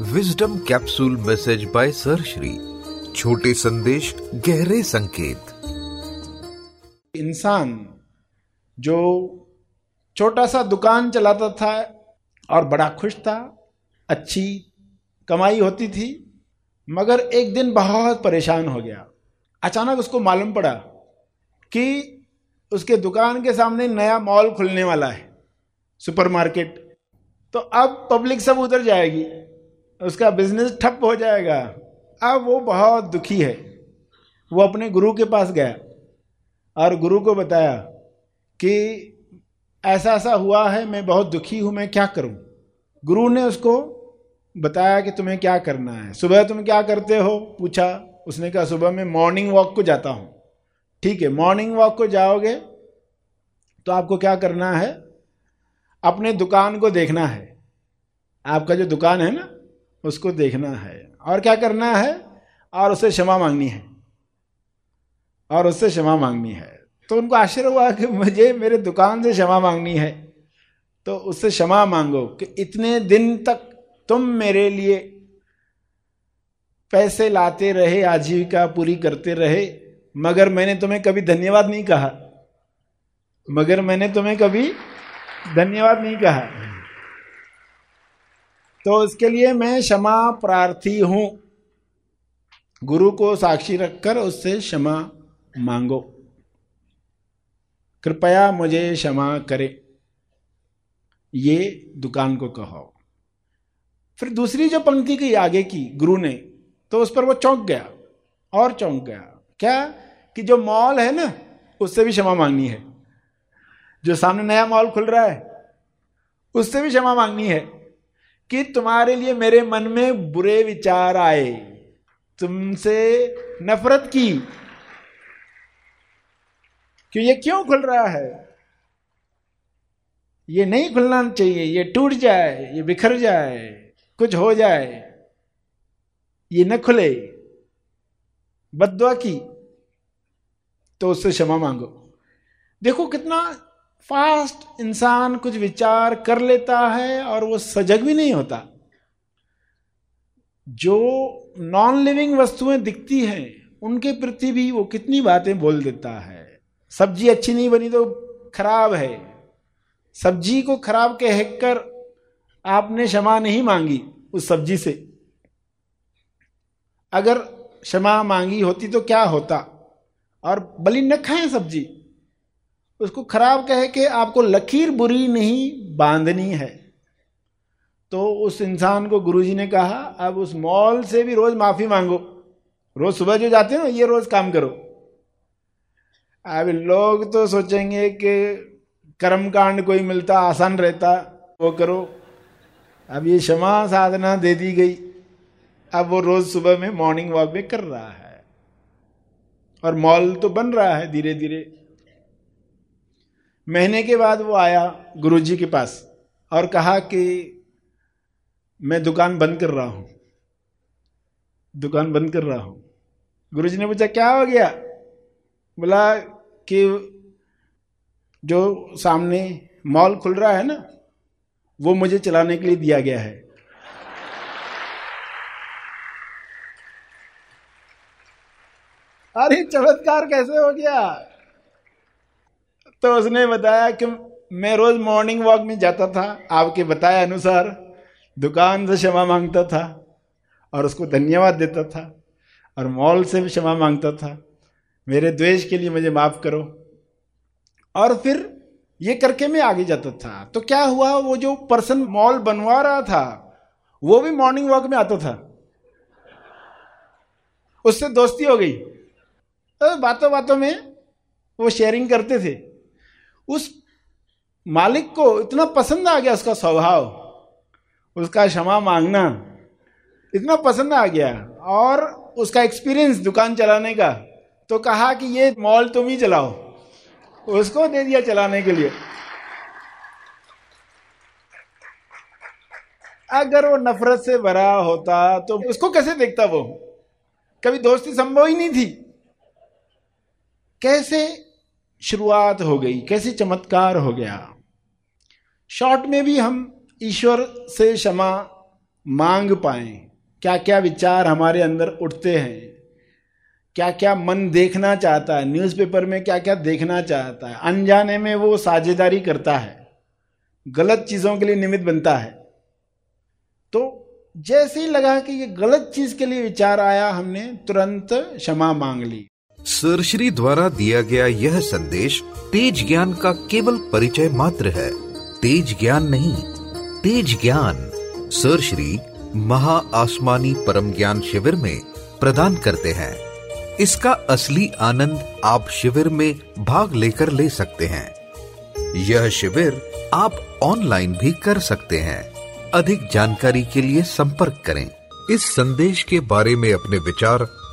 Wisdom capsule message by sir Shri छोटे संदेश गहरे संकेत इंसान जो छोटा सा दुकान चलाता था और बड़ा खुश था, अच्छी कमाई होती थी, मगर एक दिन बहुत परेशान हो गया। अचानक उसको मालूम पड़ा कि उसके दुकान के सामने नया मॉल खुलने वाला है, सुपरमार्केट। तो अब पब्लिक सब उधर जाएगी। उसका बिज़नेस ठप हो जाएगा। अब वो बहुत दुखी है। वो अपने गुरु के पास गया और गुरु को बताया कि ऐसा ऐसा हुआ है, मैं बहुत दुखी हूँ, मैं क्या करूँ? गुरु ने उसको बताया कि तुम्हें क्या करना है। सुबह तुम क्या करते हो? पूछा। उसने कहा, सुबह मैं मॉर्निंग वॉक को जाता हूँ। ठीक है मॉर्निंग वॉक को जाओगे तो आपको क्या करना है? अपने दुकान को देखना है। आपका जो दुकान है ना उसको देखना है। और क्या करना है? और उससे क्षमा मांगनी है। और उससे क्षमा मांगनी है। तो उनको आश्चर्य हुआ कि मुझे मेरे दुकान से क्षमा मांगनी है। तो उससे क्षमा मांगो कि इतने दिन तक तुम मेरे लिए पैसे लाते रहे, आजीविका पूरी करते रहे, मगर मैंने तुम्हें कभी धन्यवाद नहीं कहा। मगर मैंने तुम्हें कभी धन्यवाद नहीं कहा। तो इसके लिए मैं क्षमा प्रार्थी हूँ। गुरु को साक्षी रखकर उससे क्षमा मांगो। कृपया मुझे क्षमा करे। ये दुकान को कहो। फिर दूसरी जो पंक्ति की आगे की गुरु ने तो उस पर वो चौंक गया, और चौंक गया। क्या? कि जो मॉल है ना, उससे भी क्षमा मांगनी है। जो सामने नया मॉल खुल रहा है, उससे भी क्षमा मांगनी है। कि तुम्हारे लिए मेरे मन में बुरे विचार आए। तुमसे नफरत की। कि ये क्यों खुल रहा है? ये नहीं खुलना चाहिए, ये टूट जाए, ये बिखर जाए, कुछ हो जाए, ये न खुले। बदुआ की तो उससे क्षमा मांगो। देखो कितना फास्ट इंसान कुछ विचार कर लेता है और वो सजग भी नहीं होता। जो नॉन लिविंग वस्तुएँ दिखती हैं, उनके प्रति भी वो कितनी बातें बोल देता है। सब्ज़ी अच्छी नहीं बनी तो खराब है। सब्ज़ी को खराब कहकर आपने क्षमा नहीं मांगी उस सब्ज़ी से। अगर क्षमा मांगी होती तो क्या होता? और बलि न खाएँ सब्ज़ी। उसको खराब कहे के आपको लकीर बुरी नहीं, बांधनी है। तो उस इंसान को गुरुजी ने कहा, अब उस मॉल से भी रोज माफ़ी मांगो। रोज सुबह जो जाते हो ना, ये रोज काम करो। अब लोग तो सोचेंगे कि कर्म कांड कोई मिलता, आसान रहता, वो करो। अब ये क्षमा साधना दे दी गई। अब वो रोज सुबह में मॉर्निंग वॉक में कर रहा है। और मॉल तो बन रहा है धीरे धीरे महीने के बाद वो आया गुरुजी के पास और कहा कि मैं दुकान बंद कर रहा हूँ। दुकान बंद कर रहा हूँ। गुरुजी ने पूछा, क्या हो गया? बोला कि जो सामने मॉल खुल रहा है ना, वो मुझे चलाने के लिए दिया गया है। अरे चमत्कार कैसे हो गया? तो उसने बताया कि मैं रोज मॉर्निंग वॉक में जाता था, आपके बताए अनुसार दुकान से क्षमा माँगता था और उसको धन्यवाद देता था और मॉल से भी क्षमा माँगता था। मेरे द्वेष के लिए मुझे माफ़ करो। और फिर ये करके मैं आगे जाता था। तो क्या हुआ? वो जो पर्सन मॉल बनवा रहा था, वो भी मॉर्निंग वॉक में आता था। उससे दोस्ती हो गई। तो बातों बातों में वो शेयरिंग करते थे। उस मालिक को इतना पसंद आ गया उसका स्वभाव, उसका क्षमा मांगना, इतना पसंद आ गया और उसका एक्सपीरियंस दुकान चलाने का तो कहा कि ये मॉल तुम ही चलाओ, उसको दे दिया चलाने के लिए। अगर वो नफरत से भरा होता तो उसको कैसे देखता वो? कभी दोस्ती संभव ही नहीं थी। कैसे शुरुआत हो गई, कैसे चमत्कार हो गया। शॉर्ट में भी हम ईश्वर से क्षमा मांग पाए। क्या क्या विचार हमारे अंदर उठते हैं। क्या क्या मन देखना चाहता है, न्यूज़पेपर में क्या क्या देखना चाहता है। अनजाने में वो साझेदारी करता है, गलत चीज़ों के लिए निमित्त बनता है। तो जैसे ही लगा कि ये गलत चीज़ के लिए विचार आया, हमने तुरंत क्षमा मांग ली। सरश्री द्वारा दिया गया यह संदेश तेज ज्ञान का केवल परिचय मात्र है। तेज ज्ञान नहीं, तेज ज्ञान सरश्री महा आसमानी परम ज्ञान शिविर में प्रदान करते हैं। इसका असली आनंद आप शिविर में भाग लेकर ले सकते हैं। यह शिविर आप ऑनलाइन भी कर सकते हैं। अधिक जानकारी के लिए संपर्क करें। इस संदेश के बारे में अपने विचार